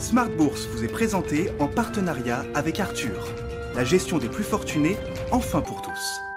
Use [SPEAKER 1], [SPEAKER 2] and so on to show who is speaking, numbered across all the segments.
[SPEAKER 1] Smart Bourse vous est présenté en partenariat avec Arthur. La gestion des plus fortunés, enfin pour tous.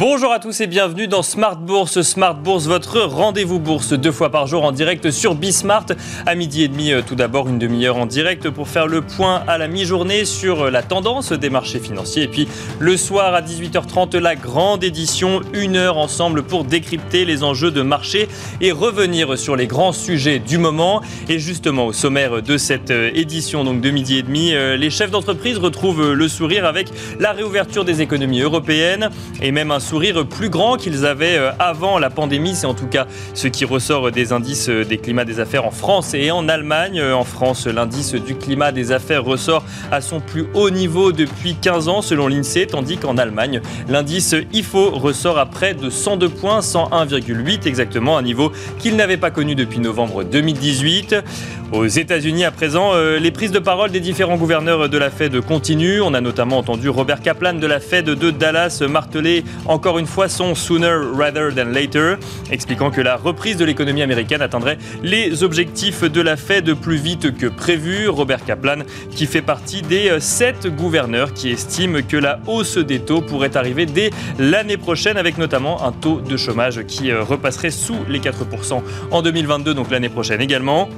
[SPEAKER 2] Bonjour à tous et bienvenue dans Smart Bourse. Smart Bourse, votre rendez-vous bourse deux fois par jour en direct sur Bismart. À midi et demi, euh, tout d'abord, une demi-heure en direct pour faire le point à la mi-journée sur euh, la tendance des marchés financiers. Et puis le soir à 18h30, la grande édition, une heure ensemble pour décrypter les enjeux de marché et revenir sur les grands sujets du moment. Et justement, au sommaire de cette euh, édition, donc de midi et demi, les chefs d'entreprise retrouvent le sourire avec la réouverture des économies européennes et même un sourire plus grand qu'ils avaient euh, avant la pandémie. C'est en tout cas ce qui ressort des indices euh, des climats des affaires en France et en Allemagne. Euh, en France, l'indice du climat des affaires ressort à son plus haut niveau depuis 15 ans selon l'INSEE, tandis qu'en Allemagne, l'indice IFO ressort à près de 102 points, 101,8 exactement, un niveau qu'il n'avait pas connu depuis novembre 2018. Aux États-Unis, à présent, les prises de parole des différents gouverneurs de la Fed continuent. On a notamment entendu Robert Kaplan de la Fed de Dallas marteler encore une fois son sooner rather than later, expliquant que la reprise de l'économie américaine atteindrait les objectifs de la Fed plus vite que prévu. Robert Kaplan, qui fait partie des sept gouverneurs qui estiment que la hausse des taux pourrait arriver dès l'année prochaine, avec notamment un taux de chômage qui repasserait sous les 4% en 2022, donc l'année prochaine également.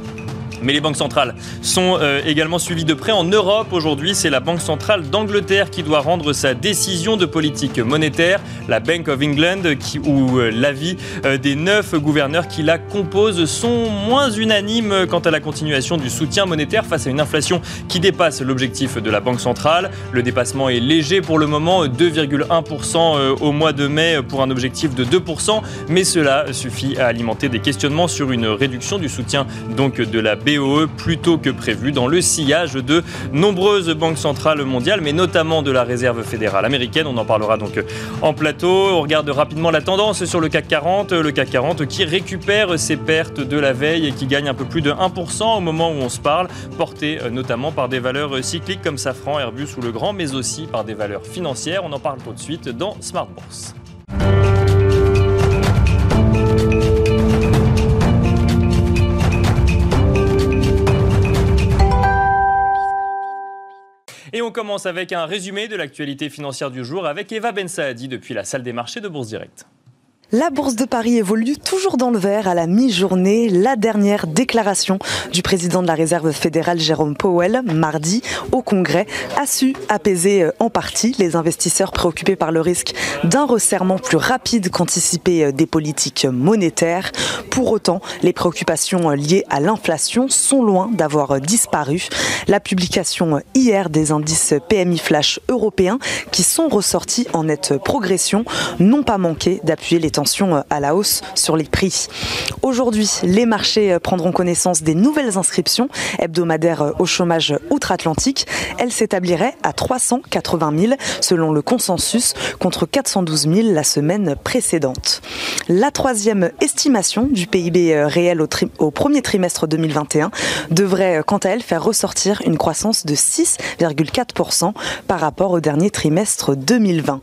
[SPEAKER 2] Mais les banques centrales sont euh, également suivies de près en Europe. Aujourd'hui, c'est la Banque centrale d'Angleterre qui doit rendre sa décision de politique monétaire. La Bank of England, qui, où euh, l'avis euh, des neuf gouverneurs qui la composent sont moins unanimes quant à la continuation du soutien monétaire face à une inflation qui dépasse l'objectif de la Banque centrale. Le dépassement est léger pour le moment, 2,1% au mois de mai pour un objectif de 2%, mais cela suffit à alimenter des questionnements sur une réduction du soutien donc de la BCE BOE plus tôt que prévu dans le sillage de nombreuses banques centrales mondiales, mais notamment de la Réserve fédérale américaine. On en parlera donc en plateau. On regarde rapidement la tendance sur le CAC 40. Le CAC 40 qui récupère ses pertes de la veille et qui gagne un peu plus de 1% au moment où on se parle, porté notamment par des valeurs cycliques comme Safran, Airbus ou Le Grand, mais aussi par des valeurs financières. On en parle tout de suite dans Smart Bourse. Et on commence avec un résumé de l'actualité financière du jour avec Eva Ben Saadi depuis la salle des marchés de Bourse Direct.
[SPEAKER 3] La bourse de Paris évolue toujours dans le vert à la mi-journée. La dernière déclaration du président de la Réserve fédérale Jérôme Powell, mardi, au Congrès, a su apaiser euh, en partie les investisseurs préoccupés par le risque d'un resserrement plus rapide qu'anticipé euh, des politiques monétaires. Pour autant, les préoccupations euh, liées à l'inflation sont loin d'avoir disparu. La publication hier des indices PMI Flash européens qui sont ressortis en nette progression n'ont pas manqué d'appuyer les temps euh, à la hausse sur les prix. Aujourd'hui, les marchés euh, prendront connaissance des nouvelles inscriptions hebdomadaires euh, au chômage outre-Atlantique. Elles s'établiraient à 380 000 selon le consensus contre 412 000 la semaine précédente. La troisième estimation du PIB réel au, au premier trimestre 2021 devrait quant à elle faire ressortir une croissance de 6,4% par rapport au dernier trimestre 2020.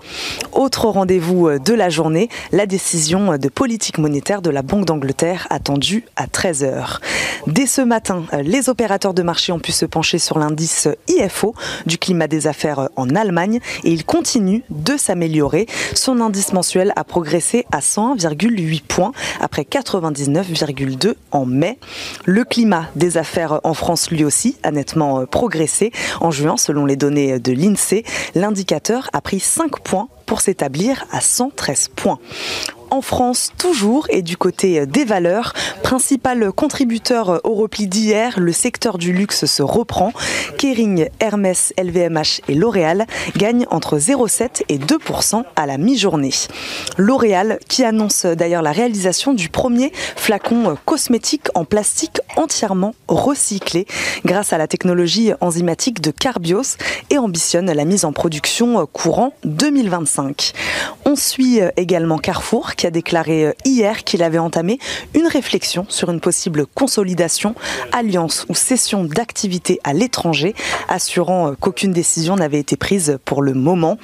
[SPEAKER 3] Autre rendez-vous de la journée, la décision décision de politique monétaire de la Banque d'Angleterre attendue à 13h. Dès ce matin, les opérateurs de marché ont pu se pencher sur l'indice IFO du climat des affaires en Allemagne et il continue de s'améliorer. Son indice mensuel a progressé à 101,8 points après 99,2 en mai. Le climat des affaires en France lui aussi a nettement progressé. En juin, selon les données de l'INSEE, l'indicateur a pris 5 points pour s'établir à 113 points en France toujours et du côté des valeurs. Principal contributeur au repli d'hier, le secteur du luxe se reprend. Kering, Hermès, LVMH et L'Oréal gagnent entre 0,7 et 2% à la mi-journée. L'Oréal qui annonce d'ailleurs la réalisation du premier flacon cosmétique en plastique entièrement recyclé grâce à la technologie enzymatique de Carbios et ambitionne la mise en production courant 2025. On suit également Carrefour qui a déclaré hier qu'il avait entamé une réflexion sur une possible consolidation, alliance ou cession d'activités à l'étranger, assurant qu'aucune décision n'avait été prise pour le moment.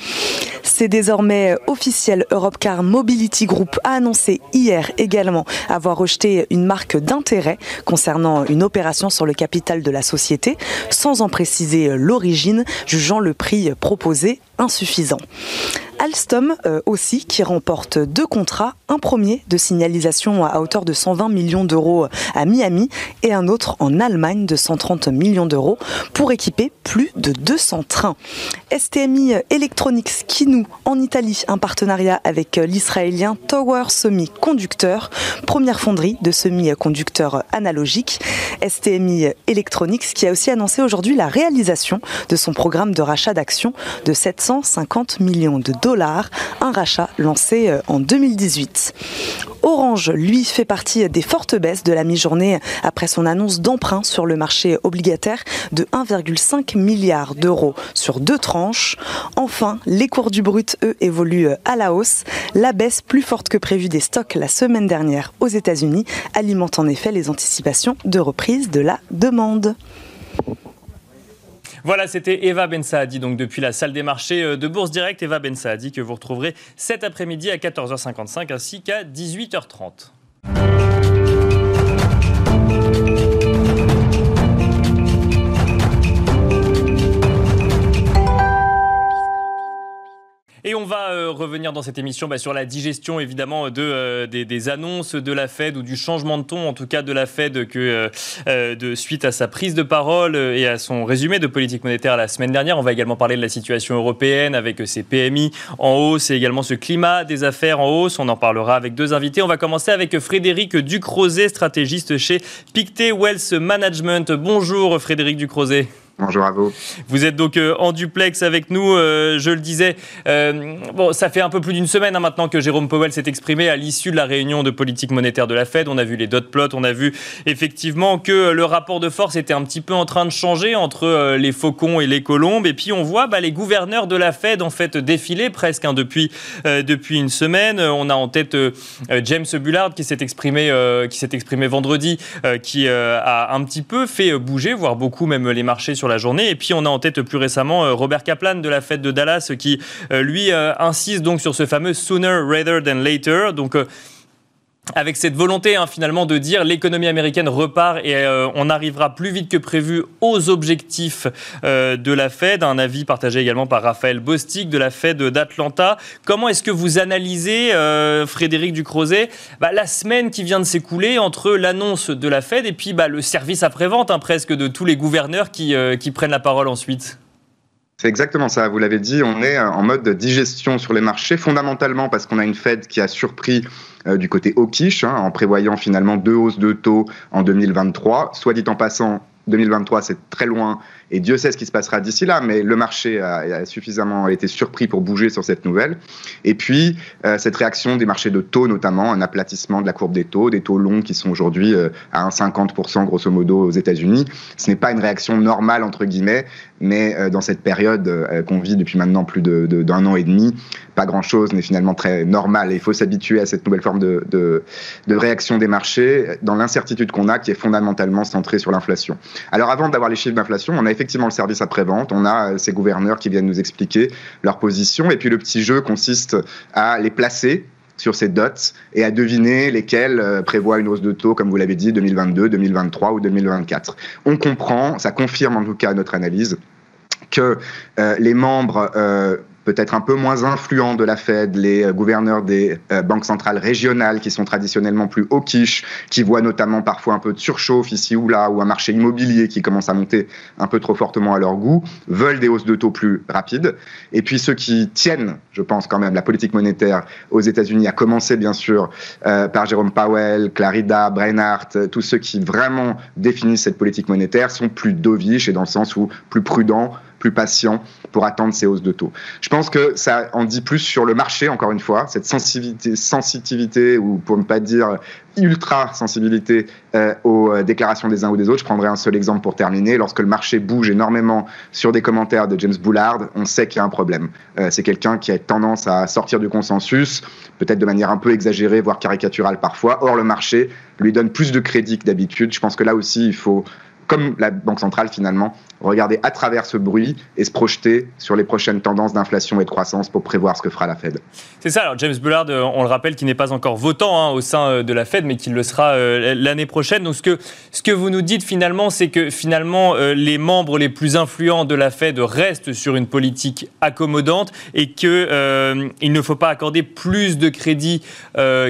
[SPEAKER 3] C'est désormais officiel. Europcar Mobility Group a annoncé hier également avoir rejeté une marque d'intérêt concernant une opération sur le capital de la société, sans en préciser l'origine, jugeant le prix proposé insuffisant. Alstom euh, aussi qui remporte deux contrats, un premier de signalisation à hauteur de 120 millions d'euros à Miami et un autre en Allemagne de 130 millions d'euros pour équiper plus de 200 trains. STMI Electronics qui noue en Italie un partenariat avec l'israélien Tower Semiconductor, première fonderie de semi-conducteurs analogiques. STMI Electronics qui a aussi annoncé aujourd'hui la réalisation de son programme de rachat d'actions de 750 millions de dollars un rachat lancé euh, en 2018. Orange, lui, fait partie des fortes baisses de la mi-journée après son annonce d'emprunt sur le marché obligataire de 1,5 milliard d'euros sur deux tranches. Enfin, les cours du brut, eux, évoluent à la hausse. La baisse plus forte que prévue des stocks la semaine dernière aux États-Unis alimente en effet les anticipations de reprise de la demande.
[SPEAKER 2] Voilà, c'était Eva Ben Saadi, donc depuis la salle des marchés euh, de Bourse Direct. Eva Ben Saadi que vous retrouverez cet après-midi à 14h55 ainsi qu'à 18h30. Et on va euh, revenir dans cette émission bah, sur la digestion évidemment de, euh, des, annonces de la Fed ou du changement de ton en tout cas de la Fed que euh, de suite à sa prise de parole et à son résumé de politique monétaire la semaine dernière. On va également parler de la situation européenne avec ses PMI en hausse et également ce climat des affaires en hausse. On en parlera avec deux invités. On va commencer avec Frédéric Ducrozet, stratégiste chez Pictet Wealth Management. Bonjour Frédéric Ducrozet.
[SPEAKER 4] Bonjour à vous.
[SPEAKER 2] Vous êtes donc euh, en duplex avec nous, euh, je le disais. Euh, bon, ça fait un peu plus d'une semaine hein, maintenant que Jérôme Powell s'est exprimé à l'issue de la réunion de politique monétaire de la Fed. On a vu les dot plots, on a vu effectivement que le rapport de force était un petit peu en train de changer entre les faucons et les colombes. Et puis on voit bah, les gouverneurs de la Fed en fait défiler presque hein, depuis, depuis une semaine. On a en tête James Bullard qui s'est exprimé, exprimé vendredi, qui a un petit peu fait bouger, voire beaucoup même les marchés sur la journée. Et puis on a en tête plus récemment euh, Robert Kaplan de la fête de Dallas qui euh, lui euh, insiste donc sur ce fameux sooner rather than later. Donc avec cette volonté hein, finalement de dire l'économie américaine repart et on arrivera plus vite que prévu aux objectifs de la Fed. Un avis partagé également par Raphaël Bostic de la Fed d'Atlanta. Comment est-ce que vous analysez, Frédéric Ducrozet, bah, la semaine qui vient de s'écouler entre l'annonce de la Fed et puis bah, le service après-vente hein, presque de tous les gouverneurs qui prennent la parole ensuite?
[SPEAKER 4] C'est exactement ça, vous l'avez dit, on est en mode digestion sur les marchés, fondamentalement parce qu'on a une Fed qui a surpris euh, du côté hawkish, hein, en prévoyant finalement deux hausses de taux en 2023. Soit dit en passant, 2023, c'est très loin et Dieu sait ce qui se passera d'ici là, mais le marché a, suffisamment été surpris pour bouger sur cette nouvelle. Et puis, euh, cette réaction des marchés de taux, notamment, un aplatissement de la courbe des taux, des taux longs qui sont aujourd'hui euh, à 1,50% grosso modo aux États-Unis. Ce n'est pas une réaction normale, entre guillemets, mais euh, dans cette période qu'on vit depuis maintenant plus d'un de, an et demi, pas grand-chose n'est finalement très normal. Et il faut s'habituer à cette nouvelle forme de, de, de réaction des marchés dans l'incertitude qu'on a, qui est fondamentalement centrée sur l'inflation. Alors, avant d'avoir les chiffres d'inflation, on a effectivement le service après-vente, on a euh, ces gouverneurs qui viennent nous expliquer leur position, et puis le petit jeu consiste à les placer sur ces dots et à deviner lesquels euh, prévoient une hausse de taux, comme vous l'avez dit, 2022, 2023 ou 2024. On comprend, ça confirme en tout cas notre analyse, que euh, les membres peut-être un peu moins influents de la Fed, les euh, gouverneurs des euh, banques centrales régionales qui sont traditionnellement plus hawkish, qui voient notamment parfois un peu de surchauffe ici ou là, ou un marché immobilier qui commence à monter un peu trop fortement à leur goût, veulent des hausses de taux plus rapides. Et puis ceux qui tiennent, je pense quand même, la politique monétaire aux États-Unis, a commencé bien sûr euh, par Jérôme Powell, Clarida, Breinhardt, tous ceux qui vraiment définissent cette politique monétaire sont plus dovish et dans le sens où plus prudents, plus patient pour attendre ces hausses de taux. Je pense que ça en dit plus sur le marché, encore une fois, cette sensibilité, sensitivité ou pour ne pas dire ultra sensibilité euh, aux euh, déclarations des uns ou des autres. Je prendrai un seul exemple pour terminer. Lorsque le marché bouge énormément sur des commentaires de James Bullard, on sait qu'il y a un problème. Euh, c'est quelqu'un qui a tendance à sortir du consensus, peut-être de manière un peu exagérée, voire caricaturale parfois. Or, le marché lui donne plus de crédit que d'habitude. Je pense que là aussi, il faut comme la Banque centrale finalement, regarder à travers ce bruit et se projeter sur les prochaines tendances d'inflation et de croissance pour prévoir ce que fera la Fed.
[SPEAKER 2] C'est ça, alors James Bullard, euh, on le rappelle, qui n'est pas encore votant hein, au sein euh, de la Fed, mais qui le sera euh, l'année prochaine. Donc ce que, ce que vous nous dites finalement, c'est que finalement les membres les plus influents de la Fed restent sur une politique accommodante et qu'il il ne faut pas accorder plus de crédit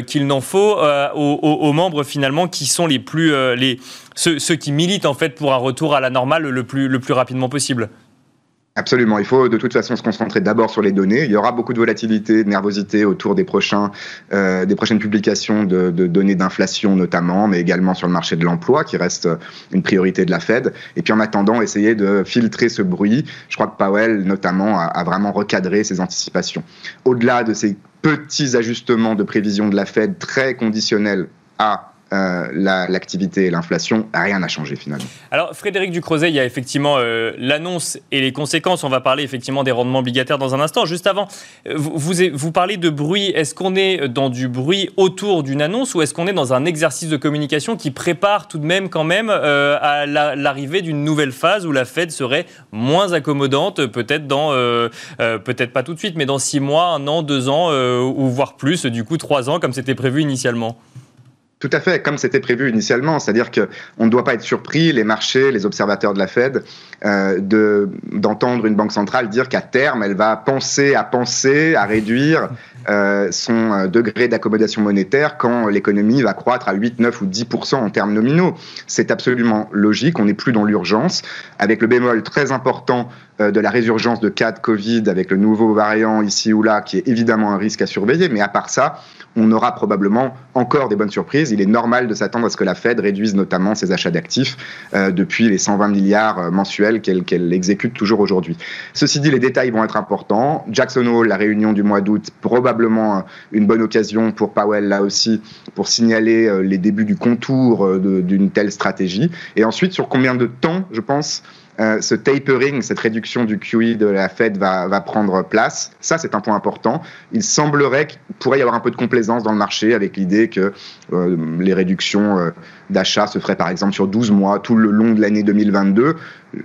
[SPEAKER 2] qu'il n'en faut aux, aux, membres finalement qui sont les plus... les, ceux, qui militent en fait pour un retour à la normale le plus, rapidement possible.
[SPEAKER 4] Absolument. Il faut de toute façon se concentrer d'abord sur les données. Il y aura beaucoup de volatilité, de nervosité autour des, prochains, euh, des prochaines publications de, données d'inflation notamment, mais également sur le marché de l'emploi qui reste une priorité de la Fed. Et puis en attendant, essayer de filtrer ce bruit. Je crois que Powell notamment a vraiment recadré ses anticipations. Au-delà de ces petits ajustements de prévision de la Fed très conditionnels à euh, l'activité et l'inflation, rien n'a changé finalement.
[SPEAKER 2] Alors Frédéric Ducrozet, il y a effectivement euh, l'annonce et les conséquences. On va parler effectivement des rendements obligataires dans un instant. Juste avant, euh, vous, vous, parlez de bruit. Est-ce qu'on est dans du bruit autour d'une annonce ou est-ce qu'on est dans un exercice de communication qui prépare tout de même quand même à l'arrivée d'une nouvelle phase où la Fed serait moins accommodante, peut-être dans, peut-être pas tout de suite, mais dans six mois, un an, deux ans ou voire plus, du coup trois ans comme c'était prévu initialement?
[SPEAKER 4] Tout à fait, comme c'était prévu initialement, c'est-à-dire qu'on ne doit pas être surpris, les marchés, les observateurs de la Fed, euh, d'entendre une banque centrale dire qu'à terme, elle va penser à penser à réduire euh, son euh, degré d'accommodation monétaire quand l'économie va croître à 8, 9 ou 10 en termes nominaux. C'est absolument logique, on n'est plus dans l'urgence, avec le bémol très important euh, de la résurgence de cas de Covid avec le nouveau variant ici ou là, qui est évidemment un risque à surveiller, mais à part ça, on aura probablement encore des bonnes surprises. Il est normal de s'attendre à ce que la Fed réduise notamment ses achats d'actifs depuis les 120 milliards mensuels qu'elle exécute toujours aujourd'hui. Ceci dit, les détails vont être importants. Jackson Hole, la réunion du mois d'août, probablement une bonne occasion pour Powell là aussi pour signaler les débuts du contour d'une telle stratégie. Et ensuite, sur combien de temps, je pense, euh, ce tapering, cette réduction du QE de la Fed va, va prendre place. Ça, c'est un point important. Il semblerait qu'il pourrait y avoir un peu de complaisance dans le marché avec l'idée que euh, les réductions euh, d'achat se feraient par exemple sur 12 mois tout le long de l'année 2022.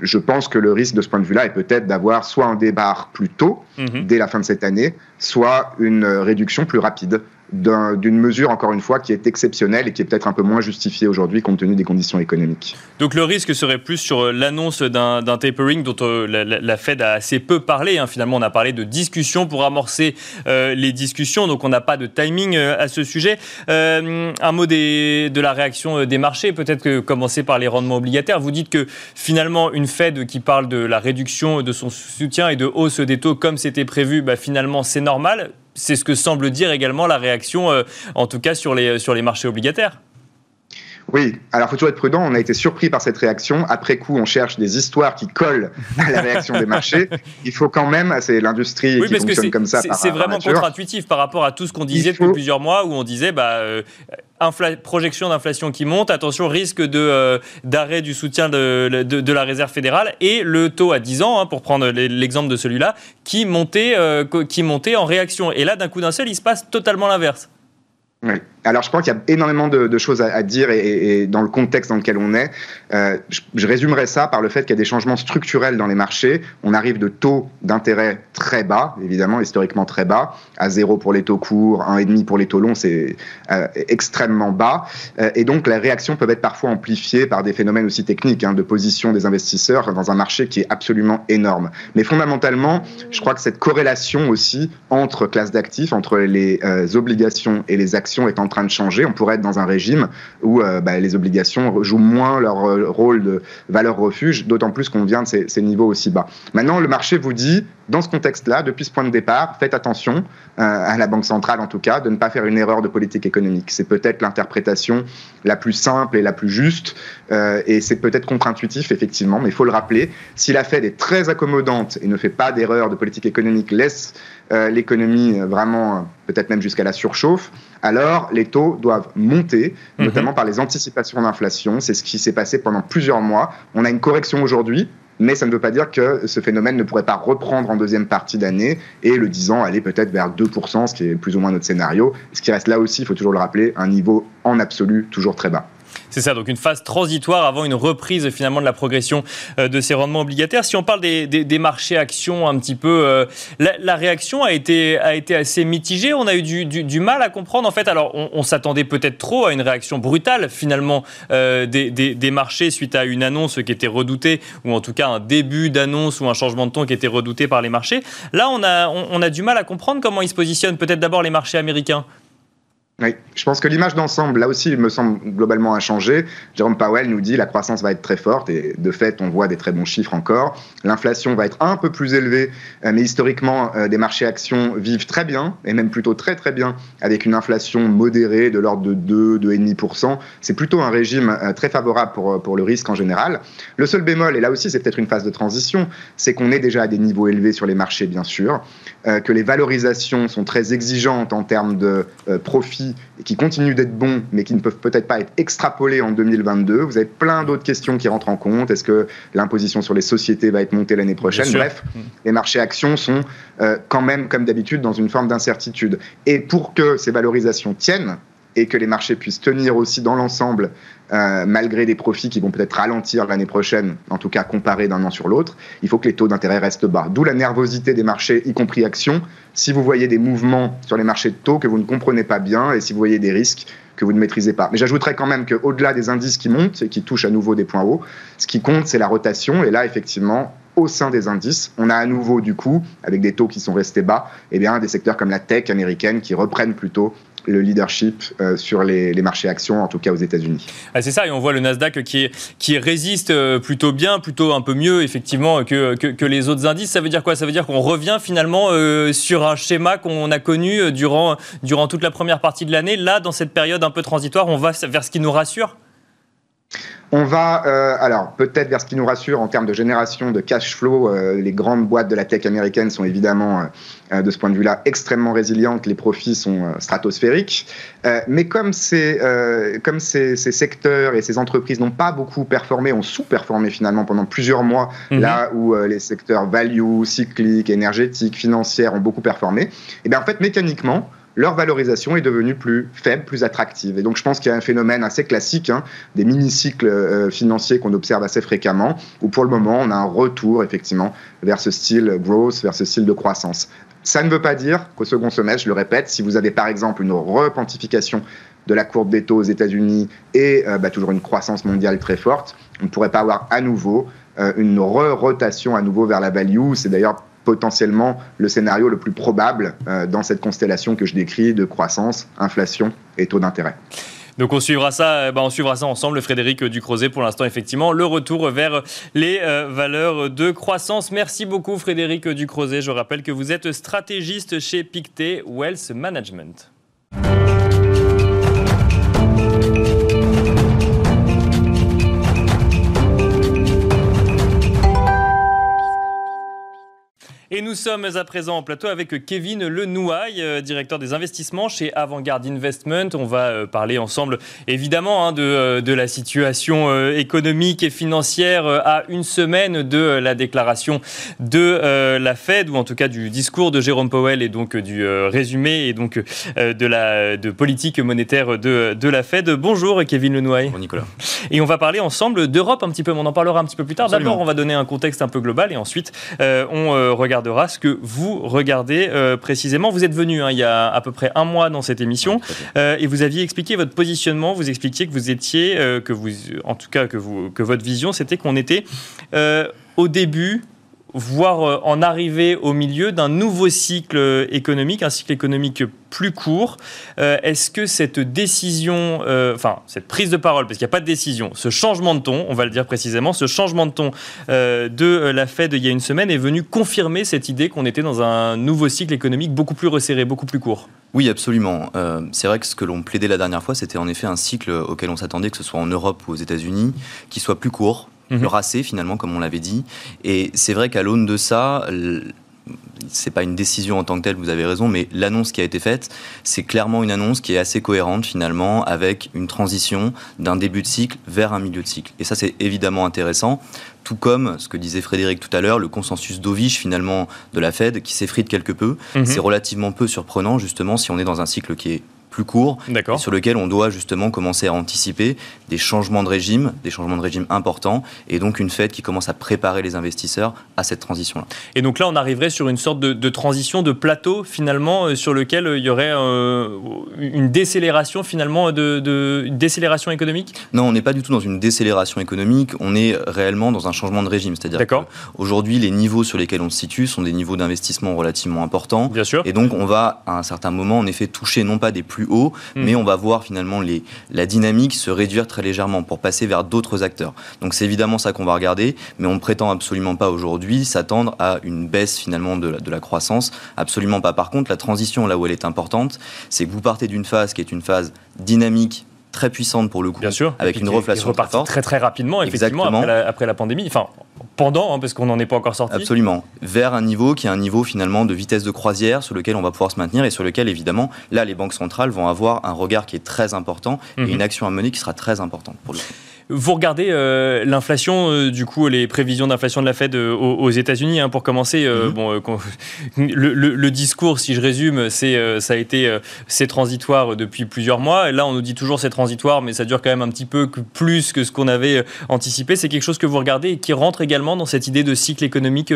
[SPEAKER 4] Je pense que le risque de ce point de vue-là est peut-être d'avoir soit un débarre plus tôt, mhm. dès la fin de cette année, soit une réduction plus rapide d'une mesure, encore une fois, qui est exceptionnelle et qui est peut-être un peu moins justifiée aujourd'hui compte tenu des conditions économiques.
[SPEAKER 2] Donc le risque serait plus sur euh, l'annonce d'un tapering dont euh, la, Fed a assez peu parlé. Hein. Finalement, on a parlé de discussions pour amorcer euh, les discussions, donc on n'a pas de timing à ce sujet. un mot de la réaction des marchés, peut-être que commencer par les rendements obligataires. Vous dites que finalement, une Fed qui parle de la réduction de son soutien et de hausse des taux comme c'était prévu, bah, finalement c'est normal c'est ce que semble dire également la réaction, euh, en tout cas sur les, sur les marchés obligataires.
[SPEAKER 4] Oui, alors il faut toujours être prudent. On a été surpris par cette réaction. Après coup, on cherche des histoires qui collent à la réaction des marchés. Il faut quand même, c'est l'industrie qui fonctionne comme ça.
[SPEAKER 2] C'est vraiment contre-intuitif par rapport à tout ce qu'on disait depuis plusieurs mois, où on disait bah, euh, projection d'inflation qui monte, attention, risque de euh, d'arrêt du soutien de, de, la réserve fédérale et le taux à 10 ans, hein, pour prendre l'exemple de celui-là, qui montait, euh, qui montait en réaction. Et là, d'un coup d'un seul, il se passe totalement l'inverse.
[SPEAKER 4] Oui. Alors, je pense qu'il y a énormément de, choses à, dire et, dans le contexte dans lequel on est. Euh, je, résumerai ça par le fait qu'il y a des changements structurels dans les marchés. On arrive de taux d'intérêt très bas, évidemment, historiquement très bas, à zéro pour les taux courts, 1,5 pour les taux longs, c'est euh, extrêmement bas. Euh, et donc, les réactions peuvent être parfois amplifiées par des phénomènes aussi techniques hein, de position des investisseurs dans un marché qui est absolument énorme. Mais fondamentalement, je crois que cette corrélation aussi entre classes d'actifs, entre les obligations et les actions est en train de changer. On pourrait être dans un régime où bah, les obligations jouent moins leur rôle de valeur refuge, d'autant plus qu'on vient de ces niveaux aussi bas. Maintenant, le marché vous dit, dans ce contexte-là, depuis ce point de départ, faites attention, à la Banque centrale en tout cas, de ne pas faire une erreur de politique économique. C'est peut-être l'interprétation la plus simple et la plus juste, et c'est peut-être contre-intuitif, effectivement, mais il faut le rappeler. Si la Fed est très accommodante et ne fait pas d'erreur de politique économique, laisse euh, l'économie vraiment, euh, peut-être même jusqu'à la surchauffe, alors les taux doivent monter, mhm. notamment par les anticipations d'inflation. C'est ce qui s'est passé pendant plusieurs mois. On a une correction aujourd'hui, mais ça ne veut pas dire que ce phénomène ne pourrait pas reprendre en deuxième partie d'année et le 10 ans aller peut-être vers 2%, ce qui est plus ou moins notre scénario. Ce qui reste là aussi, il faut toujours le rappeler, un niveau en absolu toujours très bas.
[SPEAKER 2] C'est ça, donc une phase transitoire avant une reprise finalement de la progression euh, de ces rendements obligataires. Si on parle des, marchés actions un petit peu, euh, la, réaction a été, assez mitigée. On a eu du, mal à comprendre en fait. Alors on, s'attendait peut-être trop à une réaction brutale finalement euh, des, marchés suite à une annonce qui était redoutée ou en tout cas un début d'annonce ou un changement de ton qui était redouté par les marchés. Là on a du mal à comprendre comment ils se positionnent. Peut-être d'abord les marchés américains.
[SPEAKER 4] Je pense que l'image d'ensemble, là aussi, me semble globalement inchangée. Jérôme Powell nous dit la croissance va être très forte et de fait, on voit des très bons chiffres encore. L'inflation va être un peu plus élevée, euh, mais historiquement, euh, des marchés actions vivent très bien et même plutôt très très bien avec une inflation modérée de l'ordre de 2, 2,5%. C'est plutôt un régime euh, très favorable pour, pour le risque en général. Le seul bémol, et là aussi, c'est peut-être une phase de transition, c'est qu'on est déjà à des niveaux élevés sur les marchés, bien sûr, que les valorisations sont très exigeantes en termes de profit qui continuent d'être bons, mais qui ne peuvent peut-être pas être extrapolés en 2022. Vous avez plein d'autres questions qui rentrent en compte. Est-ce que l'imposition sur les sociétés va être montée l'année prochaine? Bref, mm. les marchés actions sont euh, quand même, comme d'habitude, dans une forme d'incertitude. Et pour que ces valorisations tiennent, et que les marchés puissent tenir aussi dans l'ensemble, euh, malgré des profits qui vont peut-être ralentir l'année prochaine, en tout cas comparés d'un an sur l'autre, il faut que les taux d'intérêt restent bas. D'où la nervosité des marchés, y compris actions. Si vous voyez des mouvements sur les marchés de taux que vous ne comprenez pas bien et si vous voyez des risques que vous ne maîtrisez pas. Mais j'ajouterais quand même qu'au-delà des indices qui montent et qui touchent à nouveau des points hauts, ce qui compte, c'est la rotation. Et là, effectivement, au sein des indices, on a à nouveau, du coup, avec des taux qui sont restés bas, eh des secteurs comme la tech américaine qui reprennent plutôt le leadership euh, sur les, marchés actions, en tout cas aux États-Unis.
[SPEAKER 2] Ah, c'est ça, et on voit le Nasdaq qui, résiste euh, plutôt bien, plutôt un peu mieux, effectivement, que, les autres indices. Ça veut dire quoi? Ça veut dire qu'on revient finalement euh, sur un schéma qu'on a connu durant toute la première partie de l'année. Là, dans cette période un peu transitoire, on va vers ce qui nous rassure?
[SPEAKER 4] On va, euh, alors peut-être vers ce qui nous rassure en termes de génération de cash flow, euh, les grandes boîtes de la tech américaine sont évidemment, euh, de ce point de vue-là, extrêmement résilientes, les profits sont stratosphériques. mais comme, ces, comme ces, secteurs et ces entreprises n'ont pas beaucoup performé, ont sous-performé finalement pendant plusieurs mois, mhm. là où les secteurs value, cycliques, énergétiques, financières ont beaucoup performé, et eh bien en fait mécaniquement, leur valorisation est devenue plus faible, plus attractive. Et donc je pense qu'il y a un phénomène assez classique hein, des mini-cycles euh, financiers qu'on observe assez fréquemment, où pour le moment on a un retour effectivement vers ce style growth, vers ce style de croissance. Ça ne veut pas dire qu'au second semestre, je le répète, si vous avez par exemple une repentification de la courbe des taux aux États-Unis et euh, bah, toujours une croissance mondiale très forte, on ne pourrait pas avoir à nouveau euh, une re-rotation à nouveau vers la value. C'est d'ailleurs potentiellement le scénario le plus probable euh, dans cette constellation que je décris de croissance, inflation et taux d'intérêt.
[SPEAKER 2] Donc on suivra ça, bah, on suivra ça ensemble, Frédéric Ducrozet. Pour l'instant, effectivement, le retour vers les euh, valeurs de croissance. Merci beaucoup, Frédéric Ducrozet. Je rappelle que vous êtes stratégiste chez Pictet Wealth Management. Et nous sommes à présent en plateau avec Kevin Lenouaille, euh, directeur des investissements chez Avantgarde Investment. On va euh, parler ensemble évidemment hein, euh, de, la situation économique et financière à une semaine de la déclaration de la Fed, ou en tout cas du discours de Jérôme Powell et donc du résumé et donc de la de politique monétaire de, de la Fed. Bonjour Kevin Lenouaille.
[SPEAKER 5] Bonjour Nicolas.
[SPEAKER 2] Et on va parler ensemble d'Europe un petit peu, on en parlera un petit peu plus tard. D'abord, on va donner un contexte un peu global et ensuite on regarde regardera ce que vous regardez euh, précisément. Vous êtes venu hein, il y a à peu près un mois dans cette émission euh, et vous aviez expliqué votre positionnement. Vous expliquiez que vous étiez, euh, que vous, en tout cas que, vous, que votre vision, c'était qu'on était au début voir en arriver au milieu d'un nouveau cycle économique, un cycle économique plus court. Est-ce que cette décision, enfin cette prise de parole, parce qu'il n'y a pas de décision, ce changement de ton, on va le dire précisément, ce changement de ton de la Fed il y a une semaine est venu confirmer cette idée qu'on était dans un nouveau cycle économique beaucoup plus resserré, beaucoup plus court?
[SPEAKER 5] Oui, absolument. c'est vrai que ce que l'on plaidait la dernière fois, c'était en effet un cycle auquel on s'attendait, que ce soit en Europe ou aux États-Unis, qui soit plus court, le mhm. racé finalement, comme on l'avait dit. Et c'est vrai qu'à l'aune de ça, c'est pas une décision en tant que telle, vous avez raison, mais l'annonce qui a été faite, c'est clairement une annonce qui est assez cohérente finalement avec une transition d'un début de cycle vers un milieu de cycle. Et ça, c'est évidemment intéressant, tout comme ce que disait Frédéric tout à l'heure, le consensus Dovich finalement de la Fed qui s'effrite quelque peu. Mhm. C'est relativement peu surprenant justement si on est dans un cycle qui est plus court, sur lequel on doit justement commencer à anticiper des changements de régime, des changements de régime importants, et donc une Fed qui commence à préparer les investisseurs à cette transition-là.
[SPEAKER 2] Et donc là, on arriverait sur une sorte de, transition, de plateau finalement, euh, sur lequel euh, il y aurait euh, une décélération finalement, de, décélération économique?
[SPEAKER 5] Non, on n'est pas du tout dans une décélération économique, on est réellement dans un changement de régime. C'est-à-dire qu'aujourd'hui, les niveaux sur lesquels on se situe sont des niveaux d'investissement relativement importants.
[SPEAKER 2] Bien sûr.
[SPEAKER 5] Et donc, on va à un certain moment, en effet, toucher non pas des plus haut, hmm. mais on va voir finalement les, la dynamique se réduire très légèrement pour passer vers d'autres acteurs. Donc c'est évidemment ça qu'on va regarder, mais on ne prétend absolument pas aujourd'hui s'attendre à une baisse finalement de la, de la croissance, absolument pas. Par contre, la transition là où elle est importante, c'est que vous partez d'une phase qui est une phase dynamique très puissante pour le coup,
[SPEAKER 2] Bien sûr.
[SPEAKER 5] avec une reflation
[SPEAKER 2] très forte. Très très rapidement, effectivement, après la, après la, pandémie. Enfin, pendant, hein, parce qu'on n'en est pas encore sorti.
[SPEAKER 5] Absolument. Vers un niveau qui est un niveau finalement de vitesse de croisière sur lequel on va pouvoir se maintenir et sur lequel évidemment, là, les banques centrales vont avoir un regard qui est très important et mhm. une action à mener qui sera très importante pour le coup.
[SPEAKER 2] Vous regardez euh, l'inflation, euh, du coup, les prévisions d'inflation de la Fed euh, aux, États-Unis, hein, pour commencer. Mhm. bon, le, discours, si je résume, c'est ça a été c'est transitoire depuis plusieurs mois. Et là, on nous dit toujours c'est transitoire, mais ça dure quand même un petit peu plus que ce qu'on avait anticipé. C'est quelque chose que vous regardez et qui rentre également dans cette idée de cycle économique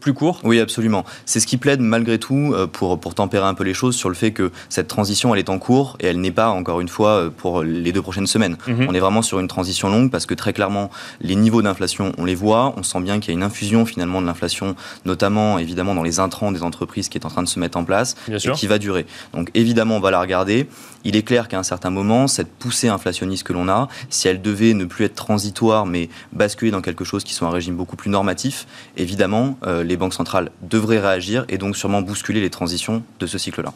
[SPEAKER 2] plus court?
[SPEAKER 5] Oui, absolument. C'est ce qui plaide malgré tout pour pour tempérer un peu les choses sur le fait que cette transition, elle est en cours et elle n'est pas encore une fois pour les deux prochaines semaines. Mhm. On est vraiment sur une transition longue parce que très clairement, les niveaux d'inflation, on les voit. On sent bien qu'il y a une infusion finalement de l'inflation, notamment évidemment dans les intrants des entreprises qui est en train de se mettre en place et qui va durer. Donc évidemment, on va la regarder. Il est clair qu'à un certain moment, cette poussée inflationniste que l'on a, si elle devait ne plus être transitoire mais basculer dans quelque chose qui soit un régime beaucoup plus normatif, évidemment, euh, les banques centrales devraient réagir et donc sûrement bousculer les transitions de ce cycle-là.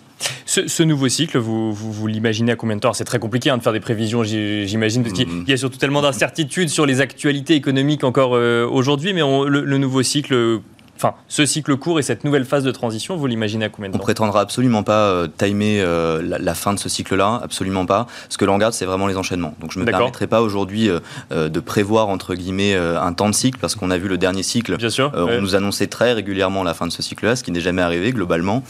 [SPEAKER 2] Ce, nouveau cycle, vous, vous, l'imaginez à combien de temps? C'est très compliqué hein, de faire des prévisions, j'imagine, parce qu'il y a surtout tellement d'incertitudes sur les actualités économiques encore euh, aujourd'hui, mais le, nouveau cycle, enfin, ce cycle court et cette nouvelle phase de transition, vous l'imaginez à combien de temps
[SPEAKER 5] On prétendra absolument pas euh, timer euh, la, fin de ce cycle-là, absolument pas. Ce que l'on regarde, c'est vraiment les enchaînements. Donc je ne me permettrai pas aujourd'hui euh, de prévoir, entre guillemets, un temps de cycle, parce qu'on a vu le dernier cycle.
[SPEAKER 2] Bien sûr.
[SPEAKER 5] On nous annonçait très régulièrement la fin de ce cycle-là, ce qui n'est jamais arrivé globalement.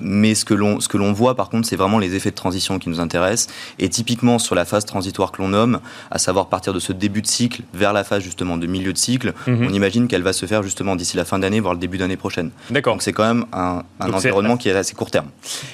[SPEAKER 5] mais ce que l'on voit, par contre, c'est vraiment les effets de transition qui nous intéressent. Et typiquement sur la phase transitoire que l'on nomme, à savoir partir de ce début de cycle vers la phase justement de milieu de cycle, mhm. on imagine qu'elle va se faire justement d'ici la fin d'année voire le début d'année prochaine.
[SPEAKER 2] D'accord.
[SPEAKER 5] Donc c'est quand même un, environnement qui est assez court terme.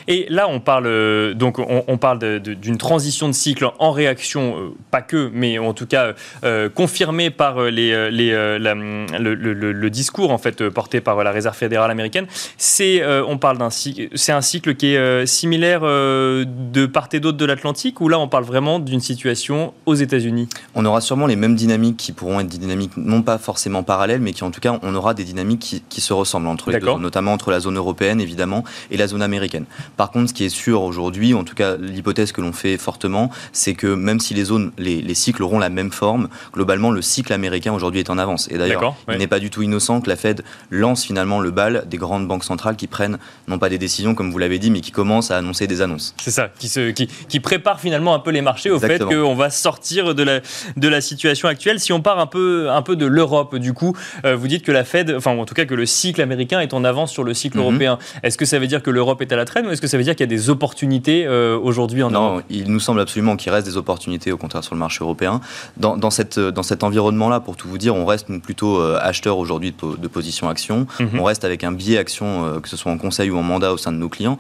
[SPEAKER 2] Et là, on parle euh, donc on, parle d'une transition de cycle en réaction, euh, pas que, mais en tout cas euh, confirmée par les, les le, discours en fait porté par la Réserve fédérale américaine. C'est on parle d'un c'est un cycle qui est similaire de part et d'autre de l'Atlantique, ou là on parle vraiment d'une situation aux États-Unis?
[SPEAKER 5] On aura sûrement les mêmes dynamiques qui pourront être des dynamiques non pas forcément parallèles, mais qui en tout cas on aura des dynamiques qui, qui se ressemblent entre les deux, notamment entre la zone européenne évidemment et la zone américaine. Par contre, ce qui est sûr aujourd'hui, en tout cas l'hypothèse que l'on fait fortement, c'est que même si les zones, les, cycles auront la même forme, globalement le cycle américain aujourd'hui est en avance. Et d'ailleurs, il n'est pas du tout innocent que la Fed lance finalement le bal des grandes banques centrales qui prennent non pas des décisions comme vous l'avez dit, mais qui commencent à annoncer des annonces.
[SPEAKER 2] C'est ça, qui, se, qui, qui prépare finalement un peu les marchés au fait qu'on va sortir de la, de la situation actuelle. Si on part un peu, un peu de l'Europe, du coup, euh, vous dites que la Fed, enfin en tout cas que le cycle américain est en avance sur le cycle mhm. européen. Est-ce que ça veut dire que l'Europe est à la traîne ou est-ce que ça veut dire qu'il y a des opportunités euh, aujourd'hui en
[SPEAKER 5] Europe? Non, il nous semble absolument qu'il reste des opportunités au contraire sur le marché européen. Dans, dans, cette, dans cet environnement-là, pour tout vous dire, on reste plutôt euh, acheteur aujourd'hui de, position action. Mhm. On reste avec un biais action, euh, que ce soit en conseil ou en mandat au sein de nos clients.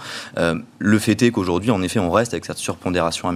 [SPEAKER 5] le fait est qu'aujourd'hui, en effet, on reste avec cette surpondération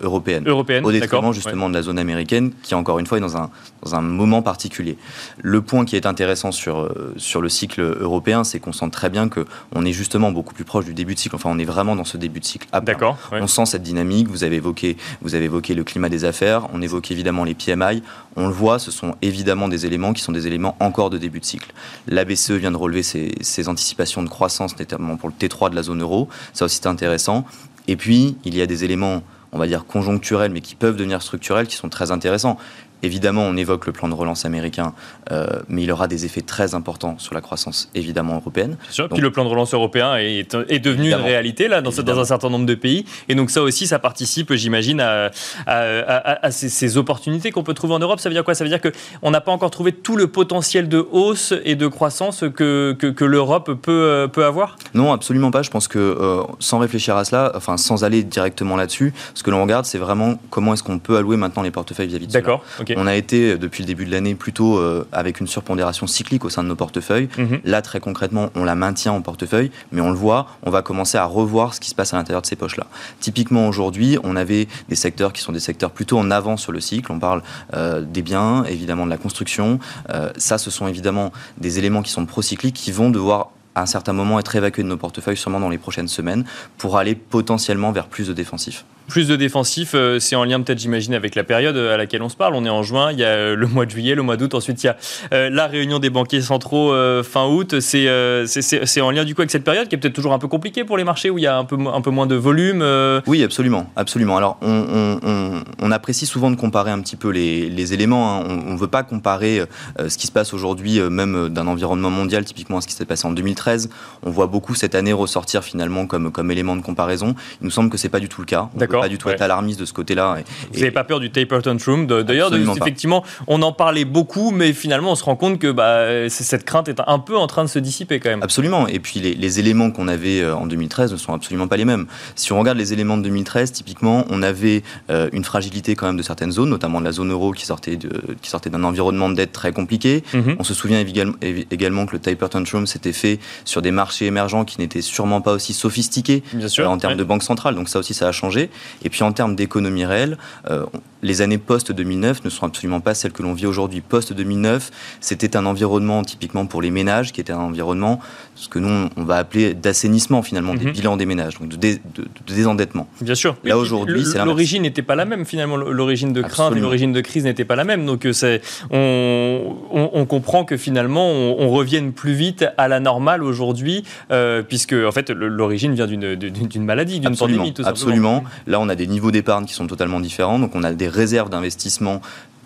[SPEAKER 5] européenne,
[SPEAKER 2] européenne,
[SPEAKER 5] au détriment justement de la zone américaine, qui encore une fois est dans un, dans un moment particulier. Le point qui est intéressant sur, sur le cycle européen, c'est qu'on sent très bien qu'on est justement beaucoup plus proche du début de cycle. Enfin, on est vraiment dans ce début de cycle.
[SPEAKER 2] D'accord.
[SPEAKER 5] On sent cette dynamique. Vous avez évoqué, vous avez évoqué le climat des affaires. On évoque évidemment les PMI. On le voit, ce sont évidemment des éléments qui sont des éléments encore de début de cycle. La BCE vient de relever ses, ses anticipations de croissance, notamment pour le T3 de la zone euro. Ça aussi, c'est intéressant. Et puis, il y a des éléments on va dire conjoncturels, mais qui peuvent devenir structurels, qui sont très intéressants. Évidemment, on évoque le plan de relance américain, euh, mais il aura des effets très importants sur la croissance, évidemment, européenne.
[SPEAKER 2] Sûr. Puis le plan de relance européen est, est devenu une réalité là, dans, dans, un certain nombre de pays. Et donc ça aussi, ça participe, j'imagine, à, à, à, ces, ces, opportunités qu'on peut trouver en Europe. Ça veut dire quoi? Ça veut dire qu'on n'a pas encore trouvé tout le potentiel de hausse et de croissance que, que, que l'Europe peut, euh, peut avoir?
[SPEAKER 5] Non, absolument pas. Je pense que euh, sans réfléchir à cela, enfin sans aller directement là-dessus, ce que l'on regarde, c'est vraiment comment est-ce qu'on peut allouer maintenant les portefeuilles vis-à-vis de
[SPEAKER 2] D'accord.
[SPEAKER 5] On a été, depuis le début de l'année, plutôt euh, avec une surpondération cyclique au sein de nos portefeuilles. Mhm. Là, très concrètement, on la maintient en portefeuille, mais on le voit, on va commencer à revoir ce qui se passe à l'intérieur de ces poches-là. Typiquement, aujourd'hui, on avait des secteurs qui sont des secteurs plutôt en avant sur le cycle. On parle euh, des biens, évidemment de la construction. Euh, ça, ce sont évidemment des éléments qui sont procycliques qui vont devoir à un certain moment être évacués de nos portefeuilles sûrement dans les prochaines semaines pour aller potentiellement vers plus de défensifs.
[SPEAKER 2] Plus de défensifs, euh, c'est en lien peut-être j'imagine avec la période à laquelle on se parle. On est en juin, il y a euh, le mois de juillet, le mois d'août, ensuite il y a euh, la réunion des banquiers centraux fin août. C'est en lien du coup avec cette période qui est peut-être toujours un peu compliquée pour les marchés où il y a un peu, un peu moins de volume.
[SPEAKER 5] Oui, absolument, absolument. Alors on, on, on, apprécie souvent de comparer un petit peu les, les éléments. Hein. On ne veut pas comparer ce qui se passe aujourd'hui, même d'un environnement mondial, typiquement à ce qui s'est passé en 2013. On voit beaucoup cette année ressortir finalement comme, comme élément de comparaison. Il nous semble que c'est pas du tout le cas.
[SPEAKER 2] D'accord
[SPEAKER 5] pas du tout être alarmiste de ce côté-là.
[SPEAKER 2] Vous n'avez pas peur du taper tantrum D'ailleurs, effectivement, on en parlait beaucoup, mais finalement, on se rend compte que bah, cette crainte est un peu en train de se dissiper quand même.
[SPEAKER 5] Absolument. Et puis, les, éléments qu'on avait euh, en 2013 ne sont absolument pas les mêmes. Si on regarde les éléments de 2013, typiquement, on avait euh, une fragilité quand même de certaines zones, notamment de la zone euro qui sortait, de, qui sortait d'un environnement de dette très compliqué. Mhm. On se souvient également que le taper tantrum s'était fait sur des marchés émergents qui n'étaient sûrement pas aussi sophistiqués
[SPEAKER 2] euh,
[SPEAKER 5] en termes de banque centrale. Donc ça aussi, ça a changé. Et puis en termes d'économie réelle, euh, les années post-2009 ne sont absolument pas celles que l'on vit aujourd'hui. Post-2009, c'était un environnement typiquement pour les ménages qui était un environnement, ce que nous, on va appeler d'assainissement finalement, des mhm. bilans des ménages, donc de, désendettement.
[SPEAKER 2] Bien sûr.
[SPEAKER 5] Là aujourd'hui, c'est
[SPEAKER 2] L'origine n'était pas la même finalement, l'origine de crainte et l'origine de crise n'était pas la même. Donc euh, c'est, on, on, comprend que finalement, on, revienne plus vite à la normale aujourd'hui, euh, puisque en fait l'origine vient d'une, d'une maladie, d'une pandémie tout
[SPEAKER 5] Absolument. Là, on a des niveaux d'épargne qui sont totalement différents, donc on a des réserves d'investissement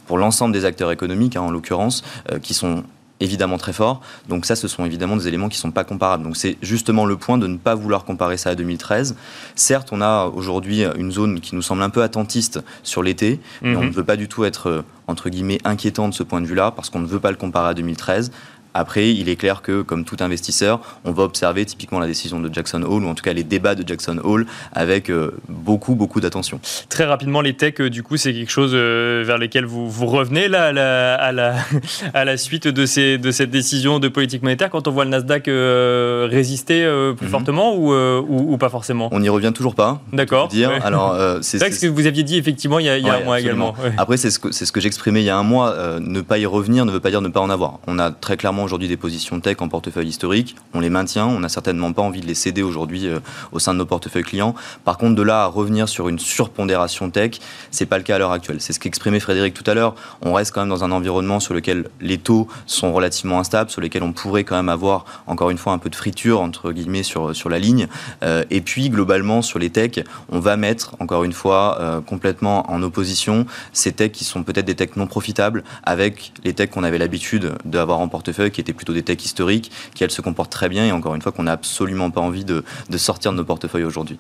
[SPEAKER 5] pour l'ensemble des acteurs économiques, hein, en l'occurrence, euh, qui sont évidemment très forts. Donc ça, ce sont évidemment des éléments qui ne sont pas comparables. Donc c'est justement le point de ne pas vouloir comparer ça à 2013. Certes, on a aujourd'hui une zone qui nous semble un peu attentiste sur l'été, mais on mhm. ne veut pas du tout être, euh, entre guillemets, inquiétant de ce point de vue-là, parce qu'on ne veut pas le comparer à 2013. Après, il est clair que, comme tout investisseur, on va observer typiquement la décision de Jackson Hole, ou en tout cas les débats de Jackson Hole, avec euh, beaucoup, beaucoup d'attention.
[SPEAKER 2] Très rapidement, les techs, euh, du coup, c'est quelque chose euh, vers lesquels vous, vous revenez là, à, la, à, la, à la suite de, ces, de cette décision de politique monétaire, quand on voit le Nasdaq résister plus mhm. fortement ou, ou, pas forcément?
[SPEAKER 5] On n'y revient toujours pas.
[SPEAKER 2] D'accord.
[SPEAKER 5] Dire. Alors,
[SPEAKER 2] c'est ce que vous aviez dit effectivement il y a, il y a un mois également.
[SPEAKER 5] Après, c'est ce que, ce que j'exprimais il y a un mois. ne pas y revenir ne veut pas dire ne pas en avoir. On a très clairement aujourd'hui des positions tech en portefeuille historique. On les maintient. On n'a certainement pas envie de les céder aujourd'hui euh, au sein de nos portefeuilles clients. Par contre, de là à revenir sur une surpondération tech, c'est pas le cas à l'heure actuelle. C'est ce qu'exprimait Frédéric tout à l'heure. On reste quand même dans un environnement sur lequel les taux sont relativement instables, sur lesquels on pourrait quand même avoir encore une fois un peu de friture entre guillemets sur sur la ligne. Euh, et puis globalement sur les techs, on va mettre encore une fois euh, complètement en opposition ces techs qui sont peut-être des techs non profitables avec les techs qu'on avait l'habitude d'avoir en portefeuille qui étaient plutôt des techs historiques, qui elles se comportent très bien et encore une fois qu'on n'a absolument pas envie de, sortir de nos portefeuilles aujourd'hui.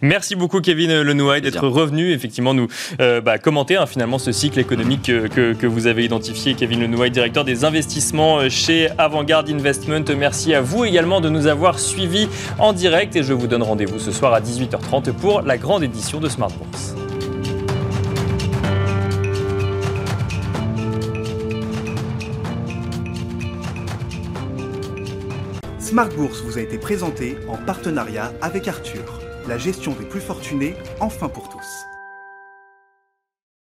[SPEAKER 2] Merci beaucoup Kevin Lenouaille d'être revenu effectivement nous euh, bah, commenter hein, finalement ce cycle économique que, vous avez identifié. Kevin Lenouaille, directeur des investissements chez Avantgarde Investment. Merci à vous également de nous avoir suivis en direct et je vous donne rendez-vous ce soir à 18h30 pour la grande édition de Smart Bourse.
[SPEAKER 1] Smart Bourse vous a été présenté en partenariat avec Arthur, la gestion des plus fortunés, enfin pour tous.